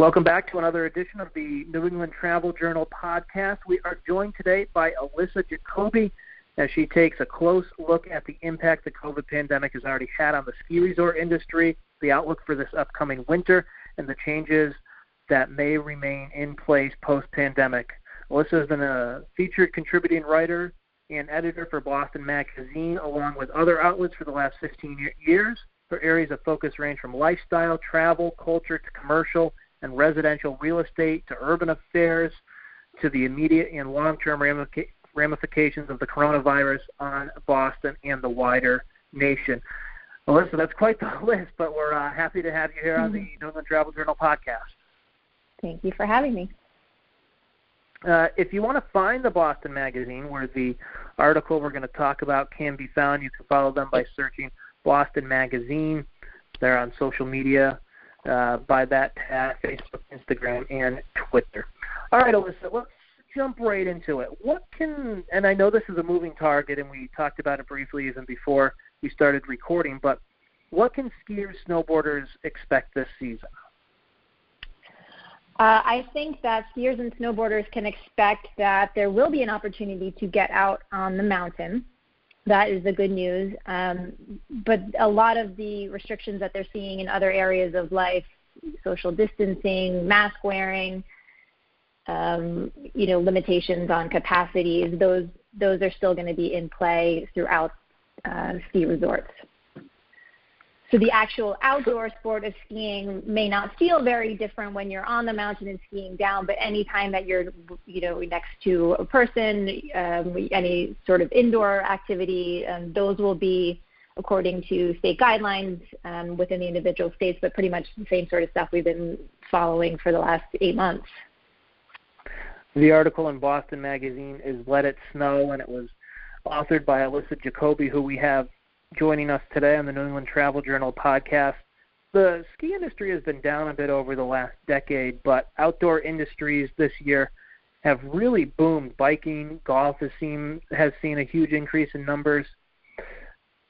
Welcome back to another edition of the New England Travel Journal podcast. We are joined today by Alyssa Jacoby as she takes a close look at the impact the COVID pandemic has already had on the ski resort industry, the outlook for this upcoming winter, and the changes that may remain in place post pandemic. Alyssa has been a featured contributing writer and editor for Boston Magazine, along with other outlets for the last 15 years. Her areas of focus range from lifestyle, travel, culture, to commercial and residential real estate, to urban affairs, to the immediate and long term ramifications of the coronavirus on Boston and the wider nation. Alyssa, that's quite the list, but we're uh, happy to have you here on the mm-hmm. New England Travel Journal podcast. Thank you for having me. Uh, if you want to find the Boston Magazine, where the article we're going to talk about can be found, you can follow them by searching Boston Magazine. They're on social media uh, by that tab, Facebook, Instagram, and Twitter. All right, Alyssa, let's jump right into it. What can, and I know this is a moving target, and we talked about it briefly even before we started recording, but what can skiers, snowboarders expect this season? Uh, I think that skiers and snowboarders can expect that there will be an opportunity to get out on the mountain. That is the good news. Um, but a lot of the restrictions that they're seeing in other areas of life, social distancing, mask wearing, um, you know, limitations on capacities, those those are still going to be in play throughout uh, ski resorts. So the actual outdoor sport of skiing may not feel very different when you're on the mountain and skiing down, but anytime that you're, you know, next to a person, um, any sort of indoor activity, um, those will be according to state guidelines um, within the individual states, but pretty much the same sort of stuff we've been following for the last eight months. The article in Boston Magazine is Let It Snow, and it was authored by Alyssa Jacoby, who we have joining us today on the New England Travel Journal podcast. The ski industry has been down a bit over the last decade, but outdoor industries this year have really boomed. Biking, golf has seen has seen a huge increase in numbers.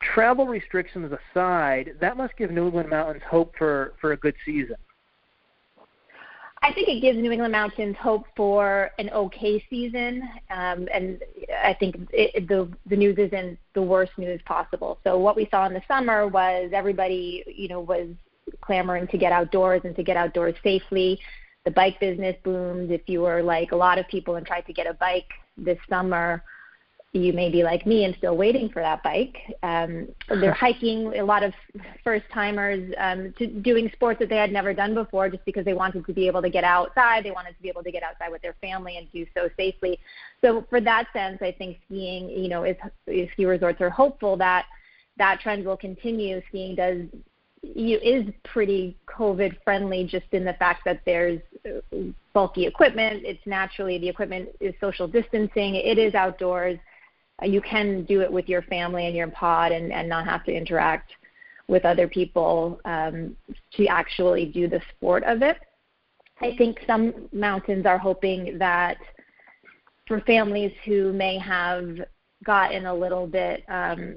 Travel restrictions aside, that must give New England Mountains hope for, for a good season. I think it gives New England Mountains hope for an okay season, um, and I think it, the the news isn't the worst news possible. So what we saw in the summer was everybody, you know, was clamoring to get outdoors and to get outdoors safely. The bike business boomed. If you were like a lot of people and tried to get a bike this summer, you may be like me and still waiting for that bike. Um, they're hiking. A lot of first timers um, to doing sports that they had never done before, just because they wanted to be able to get outside. They wanted to be able to get outside with their family and do so safely. So, for that sense, I think skiing, you know, is, ski resorts are hopeful that that trend will continue. Skiing does you, is pretty COVID friendly, just in the fact that there's bulky equipment. It's naturally the equipment is social distancing. It is outdoors you can do it with your family and your pod and, and not have to interact with other people um, to actually do the sport of it. I think some mountains are hoping that for families who may have gotten a little bit um,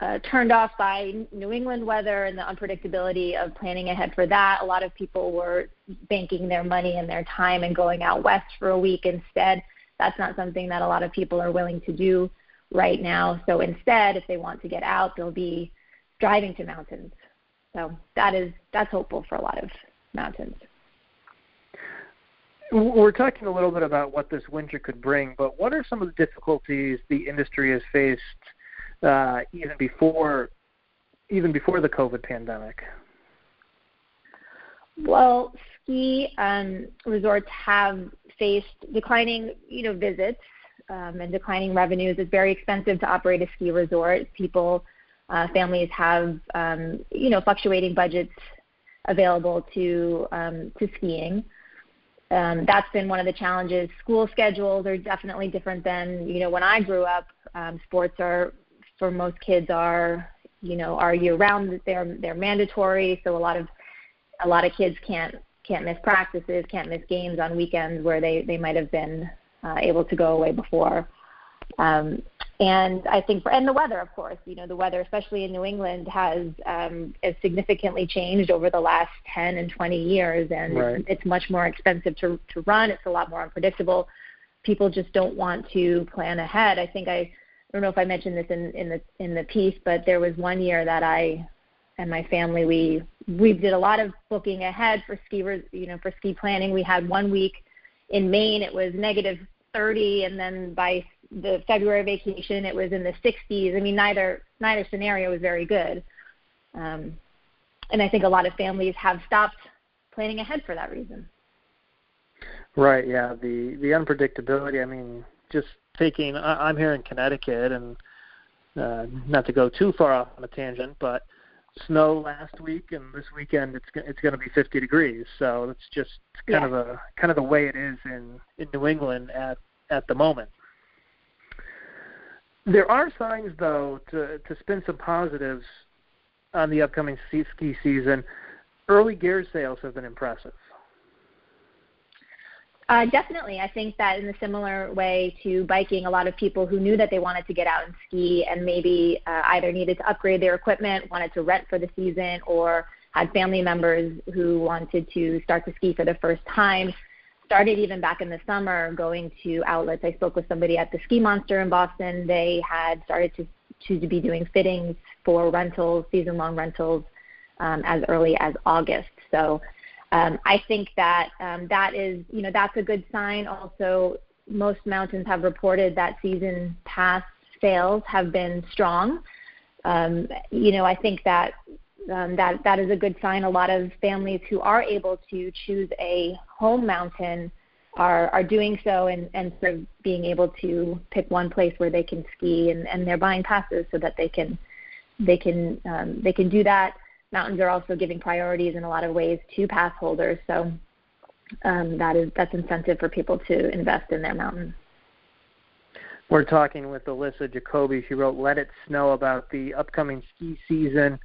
uh, turned off by New England weather and the unpredictability of planning ahead for that. A lot of people were banking their money and their time and going out west for a week instead that's not something that a lot of people are willing to do right now. So instead, if they want to get out, they'll be driving to mountains. So that is that's hopeful for a lot of mountains. We're talking a little bit about what this winter could bring, but what are some of the difficulties the industry has faced uh, even before even before the COVID pandemic? Well, ski um, resorts have faced declining, you know, visits um, and declining revenues. It's very expensive to operate a ski resort. People, uh, families have, um, you know, fluctuating budgets available to um, to skiing. Um, that's been one of the challenges. School schedules are definitely different than you know when I grew up. Um, sports are for most kids are you know are year round. They're they're mandatory, so a lot of a lot of kids can't can't miss practices, can't miss games on weekends where they, they might have been uh, able to go away before. Um, and I think, and the weather, of course, you know, the weather, especially in New England, has um, has significantly changed over the last 10 and 20 years, and right. it's much more expensive to to run. It's a lot more unpredictable. People just don't want to plan ahead. I think I, I don't know if I mentioned this in in the in the piece, but there was one year that I and my family we we did a lot of booking ahead for ski you know for ski planning. We had one week in Maine. It was negative 30, and then by the February vacation, it was in the 60s. I mean, neither neither scenario was very good. Um, and I think a lot of families have stopped planning ahead for that reason. Right. Yeah. The the unpredictability. I mean, just taking. I'm here in Connecticut, and uh, not to go too far off on a tangent, but snow last week, and this weekend it's it's going to be 50 degrees. So it's just kind yeah. of a kind of the way it is in in New England at at the moment. There are signs, though, to to spin some positives on the upcoming ski season. Early gear sales have been impressive. Uh, definitely. I think that in a similar way to biking, a lot of people who knew that they wanted to get out and ski and maybe uh, either needed to upgrade their equipment, wanted to rent for the season, or had family members who wanted to start to ski for the first time, started even back in the summer going to outlets. I spoke with somebody at the Ski Monster in Boston. They had started to, to be doing fittings for rentals, season long rentals, um, as early as August. So um, I think that um, that is, you know, that's a good sign. Also, most mountains have reported that season pass sales have been strong. Um, you know, I think that um, that that is a good sign. A lot of families who are able to choose a home mountain are are doing so and and sort of being able to pick one place where they can ski and and they're buying passes so that they can they can um, they can do that mountains are also giving priorities in a lot of ways to pass holders. So um, that is that's incentive for people to invest in their mountain. We're talking with Alyssa Jacoby. She wrote "Let It Snow" about the upcoming ski season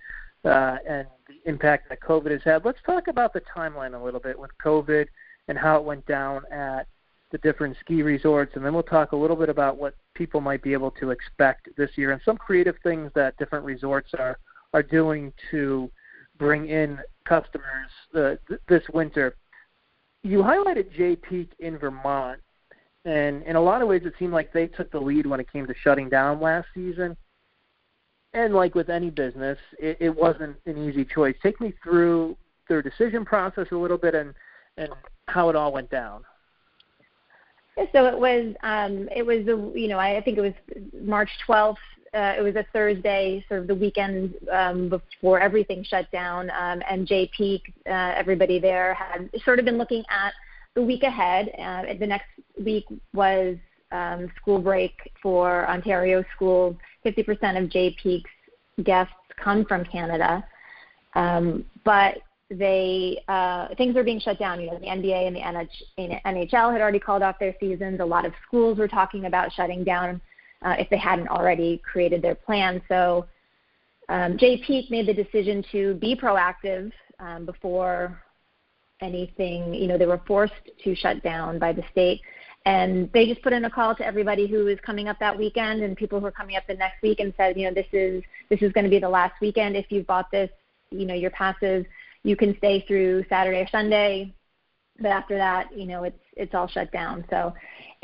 uh, and the impact that COVID has had. Let's talk about the timeline a little bit with COVID and how it went down at the different ski resorts, and then we'll talk a little bit about what people might be able to expect this year and some creative things that different resorts are are doing to bring in customers uh, th- this winter. You highlighted Jay Peak in Vermont, and in a lot of ways, it seemed like they took the lead when it came to shutting down last season. And like with any business, it, it wasn't an easy choice. Take me through their decision process a little bit and and how it all went down. So it was um, it was you know I think it was March 12th uh, it was a Thursday, sort of the weekend um, before everything shut down, um, and Jay Peak, uh, everybody there had sort of been looking at the week ahead. Uh, the next week was um, school break for Ontario schools. 50% of Jay Peak's guests come from Canada, um, but they uh, things were being shut down. You know, the NBA and the NH- NHL had already called off their seasons. A lot of schools were talking about shutting down uh, if they hadn't already created their plan. So um, Jay Peak made the decision to be proactive um, before anything, you know, they were forced to shut down by the state. And they just put in a call to everybody who is coming up that weekend and people who are coming up the next week and said, you know, this is this is going to be the last weekend. If you've bought this, you know, your passes, you can stay through Saturday or Sunday, but after that, you know, it's it's all shut down. So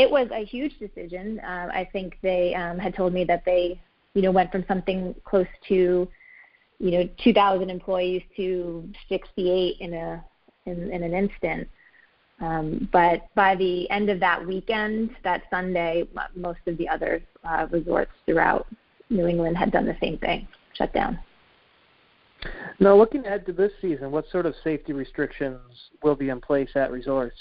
it was a huge decision. Uh, I think they um, had told me that they, you know, went from something close to, you know, 2,000 employees to 68 in a in, in an instant. Um, but by the end of that weekend, that Sunday, most of the other uh, resorts throughout New England had done the same thing, shut down. Now, looking ahead to this season, what sort of safety restrictions will be in place at resorts?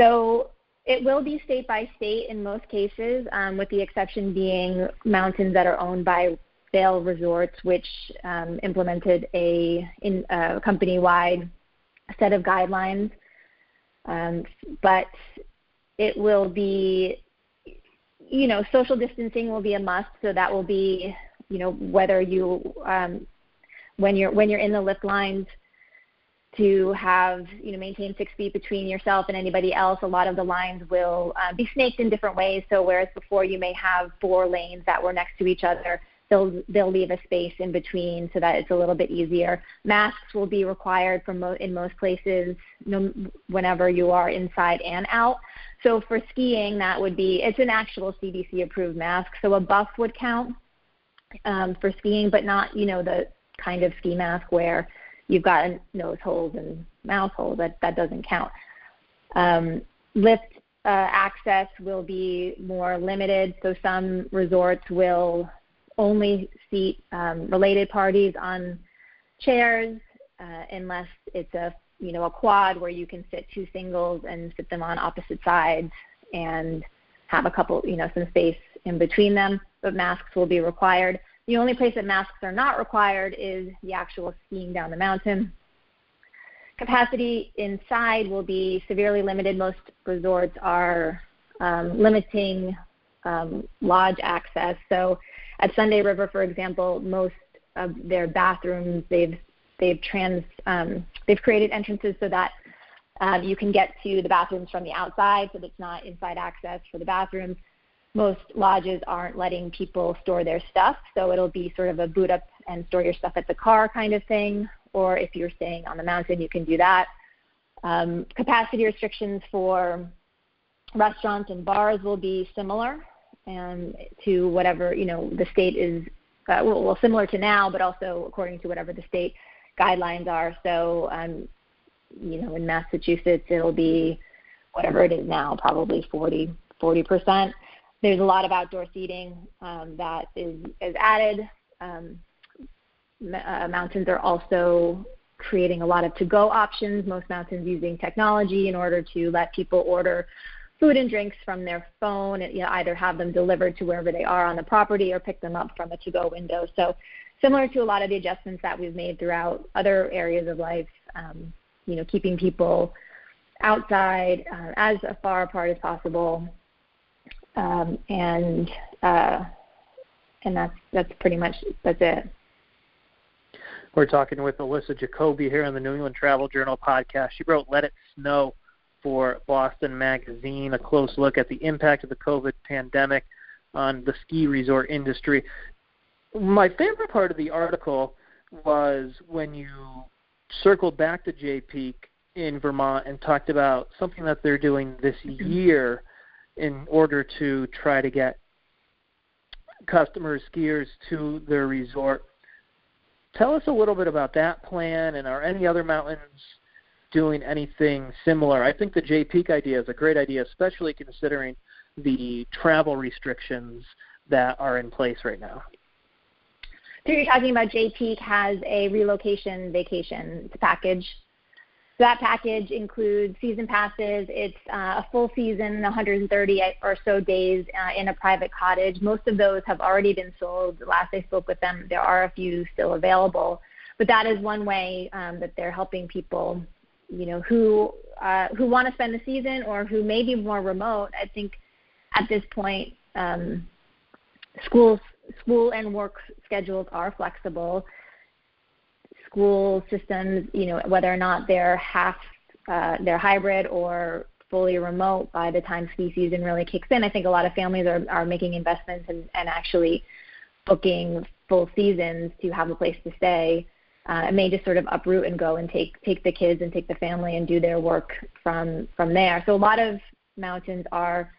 So it will be state by state in most cases, um, with the exception being mountains that are owned by Vail Resorts, which um, implemented a, in, uh, company-wide set of guidelines. Um, but it will be, you know, social distancing will be a must. So that will be, you know, whether you um, when you're when you're in the lift lines to have you know maintain six feet between yourself and anybody else. A lot of the lines will uh, be snaked in different ways. So whereas before you may have four lanes that were next to each other, they'll they'll leave a space in between so that it's a little bit easier. Masks will be required for mo- in most places no, whenever you are inside and out. So for skiing, that would be it's an actual CDC approved mask. So a buff would count um, for skiing, but not you know the kind of ski mask where you've got nose holes and mouth holes. That that doesn't count. Um, lift uh, access will be more limited, so some resorts will only seat um, related parties on chairs uh, unless it's a you know a quad where you can sit two singles and sit them on opposite sides and have a couple you know some space in between them. But masks will be required. The only place that masks are not required is the actual skiing down the mountain. Capacity inside will be severely limited. Most resorts are um, limiting um, lodge access. So at Sunday River, for example, most of their bathrooms they've they've trans um, they've created entrances so that um, you can get to the bathrooms from the outside, so that it's not inside access for the bathrooms most lodges aren't letting people store their stuff, so it'll be sort of a boot up and store your stuff at the car kind of thing. Or if you're staying on the mountain, you can do that. Um, capacity restrictions for restaurants and bars will be similar um, to whatever you know the state is uh, well, well, similar to now, but also according to whatever the state guidelines are. So, um, you know, in Massachusetts, it'll be whatever it is now, probably 40 40 percent there's a lot of outdoor seating um, that is, is added. Um, uh, mountains are also creating a lot of to-go options. Most mountains using technology in order to let people order food and drinks from their phone, and, you know, either have them delivered to wherever they are on the property or pick them up from a to-go window. So similar to a lot of the adjustments that we've made throughout other areas of life, um, you know, keeping people outside uh, as far apart as possible, um, and uh, and that's that's pretty much that's it. We're talking with Alyssa Jacoby here on the New England Travel Journal podcast. She wrote "Let It Snow" for Boston Magazine, a close look at the impact of the COVID pandemic on the ski resort industry. My favorite part of the article was when you circled back to Jay Peak in Vermont and talked about something that they're doing this year in order to try to get customers, skiers to their resort. Tell us a little bit about that plan, and are any other mountains doing anything similar? I think the Jay Peak idea is a great idea, especially considering the travel restrictions that are in place right now. So you're talking about Jay Peak has a relocation vacation package that package includes season passes. It's uh, a full season, 130 or so days uh, in a private cottage. Most of those have already been sold. Last I spoke with them, there are a few still available. But that is one way um, that they're helping people, you know, who uh, who want to spend the season or who may be more remote. I think at this point, um, schools school and work schedules are flexible school systems, you know, whether or not they're half, uh, they're hybrid or fully remote by the time ski season really kicks in. I think a lot of families are, are making investments and, and actually booking full seasons to have a place to stay. Uh, it may just sort of uproot and go and take take the kids and take the family and do their work from from there. So a lot of mountains are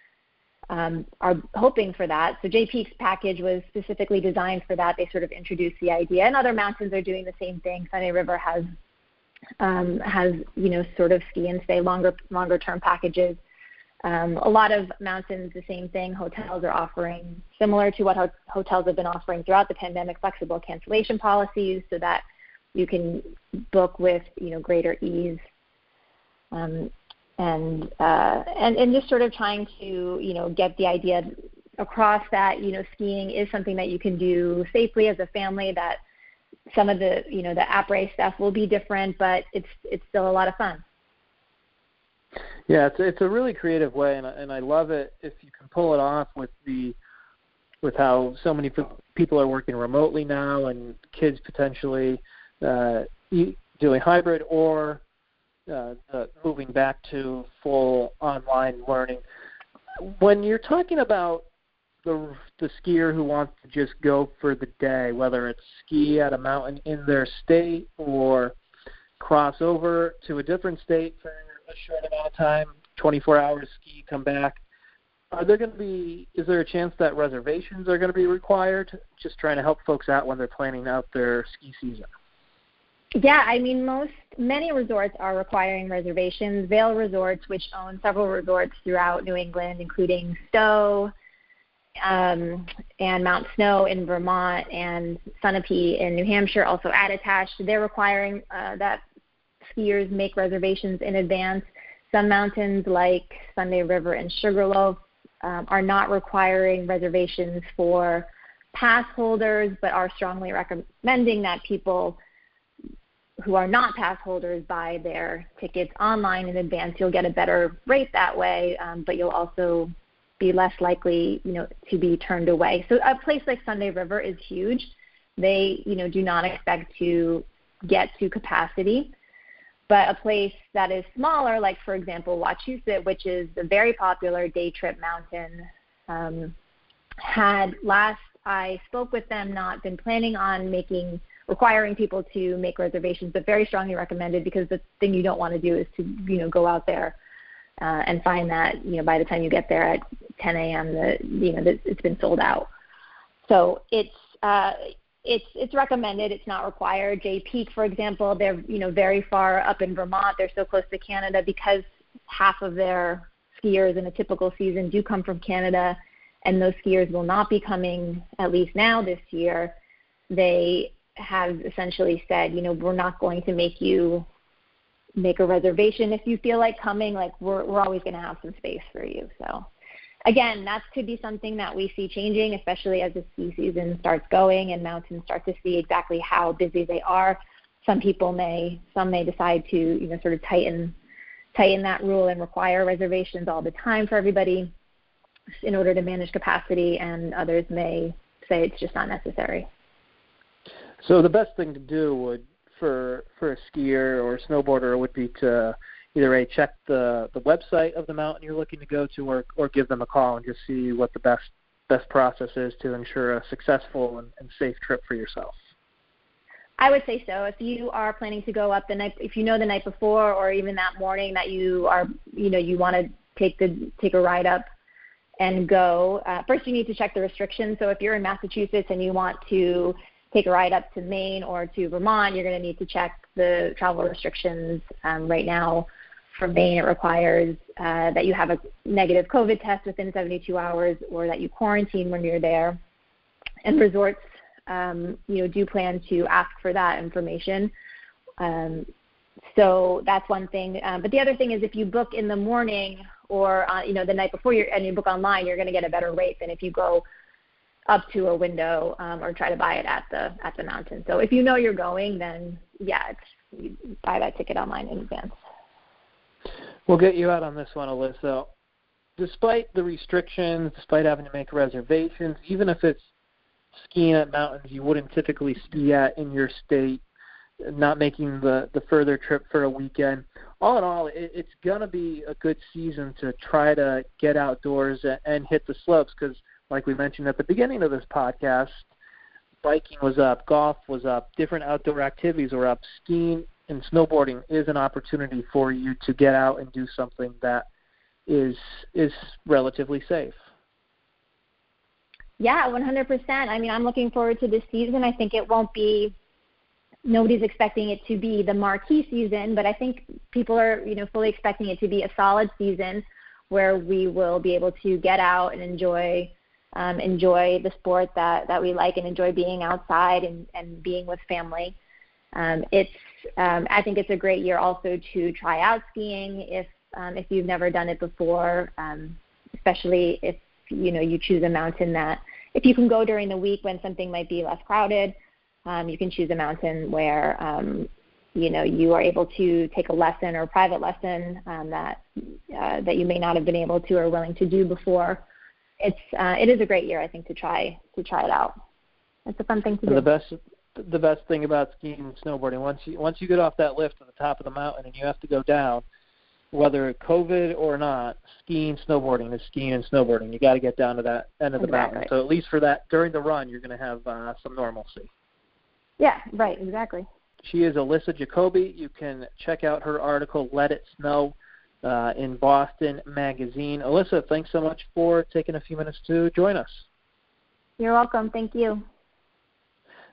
um, are hoping for that. So Jay Peak's package was specifically designed for that. They sort of introduced the idea, and other mountains are doing the same thing. Sunday River has um, has you know sort of ski and stay longer longer term packages. Um, a lot of mountains, the same thing. Hotels are offering similar to what ho- hotels have been offering throughout the pandemic, flexible cancellation policies, so that you can book with you know greater ease. Um, and uh, and and just sort of trying to you know get the idea across that you know skiing is something that you can do safely as a family. That some of the you know the après stuff will be different, but it's it's still a lot of fun. Yeah, it's it's a really creative way, and and I love it if you can pull it off with the with how so many people are working remotely now, and kids potentially uh, doing hybrid or uh, uh, moving back to full online learning. When you're talking about the the skier who wants to just go for the day, whether it's ski at a mountain in their state or cross over to a different state for a short amount of time, 24 hours ski, come back. Are there going to be? Is there a chance that reservations are going to be required? Just trying to help folks out when they're planning out their ski season. Yeah, I mean, most many resorts are requiring reservations. Vail Resorts, which owns several resorts throughout New England, including Stowe um, and Mount Snow in Vermont and Sunapee in New Hampshire, also Attitash, they're requiring uh, that skiers make reservations in advance. Some mountains like Sunday River and Sugarloaf um, are not requiring reservations for pass holders, but are strongly recommending that people who are not pass holders buy their tickets online in advance. You'll get a better rate that way, um, but you'll also be less likely, you know, to be turned away. So a place like Sunday River is huge. They, you know, do not expect to get to capacity. But a place that is smaller, like for example Wachusett, which is a very popular day trip mountain, um, had last I spoke with them not been planning on making requiring people to make reservations, but very strongly recommended because the thing you don't want to do is to you know go out there uh, and find that you know by the time you get there at 10 a.m. the you know the, it's been sold out. So it's uh, it's it's recommended. It's not required. Jay Peak, for example, they're you know very far up in Vermont. They're so close to Canada because half of their skiers in a typical season do come from Canada, and those skiers will not be coming at least now this year. They have essentially said, you know, we're not going to make you make a reservation if you feel like coming. Like we're we're always going to have some space for you. So again, that could be something that we see changing, especially as the ski season starts going and mountains start to see exactly how busy they are. Some people may some may decide to you know sort of tighten tighten that rule and require reservations all the time for everybody in order to manage capacity, and others may say it's just not necessary. So the best thing to do would for for a skier or a snowboarder would be to either a check the the website of the mountain you're looking to go to, or or give them a call and just see what the best best process is to ensure a successful and, and safe trip for yourself. I would say so. If you are planning to go up the night, if you know the night before or even that morning that you are, you know, you want to take the take a ride up and go. Uh, first, you need to check the restrictions. So if you're in Massachusetts and you want to take a ride up to Maine or to Vermont, you're going to need to check the travel restrictions. Um, right now, for Maine, it requires uh, that you have a negative COVID test within 72 hours or that you quarantine when you're there. And resorts, um, you know, do plan to ask for that information. Um, so that's one thing. Um, but the other thing is if you book in the morning or uh, you know the night before you and you book online, you're going to get a better rate than if you go up to a window um, or try to buy it at the at the mountain. So if you know you're going, then yeah, it's, buy that ticket online in advance. We'll get you out on this one, Alyssa. Despite the restrictions, despite having to make reservations, even if it's skiing at mountains you wouldn't typically ski at in your state, not making the the further trip for a weekend. All in all, it, it's gonna be a good season to try to get outdoors and, and hit the slopes because like we mentioned at the beginning of this podcast, biking was up, golf was up, different outdoor activities were up. Skiing and snowboarding is an opportunity for you to get out and do something that is is relatively safe. Yeah, 100%. I mean, I'm looking forward to this season. I think it won't be nobody's expecting it to be the marquee season, but I think people are, you know, fully expecting it to be a solid season where we will be able to get out and enjoy um, enjoy the sport that, that we like and enjoy being outside and, and being with family. Um, it's um, I think it's a great year also to try out skiing if um, if you've never done it before, um, especially if you know you choose a mountain that if you can go during the week when something might be less crowded, um, you can choose a mountain where um, you know you are able to take a lesson or a private lesson um, that uh, that you may not have been able to or willing to do before it's uh, it is a great year I think to try to try it out. It's a fun thing to and do. The best the best thing about skiing and snowboarding. Once you once you get off that lift at the top of the mountain and you have to go down, whether COVID or not, skiing, snowboarding is skiing and snowboarding. You got to get down to that end of the exactly. mountain. So at least for that during the run, you're going to have uh, some normalcy. Yeah, right, exactly. She is Alyssa Jacoby. You can check out her article "Let It Snow" uh, in Boston Magazine. Alyssa, thanks so much for taking a few minutes to join us. You're welcome. Thank you.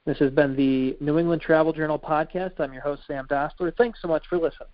This has been the New England Travel Journal podcast. I'm your host, Sam Dostler. Thanks so much for listening.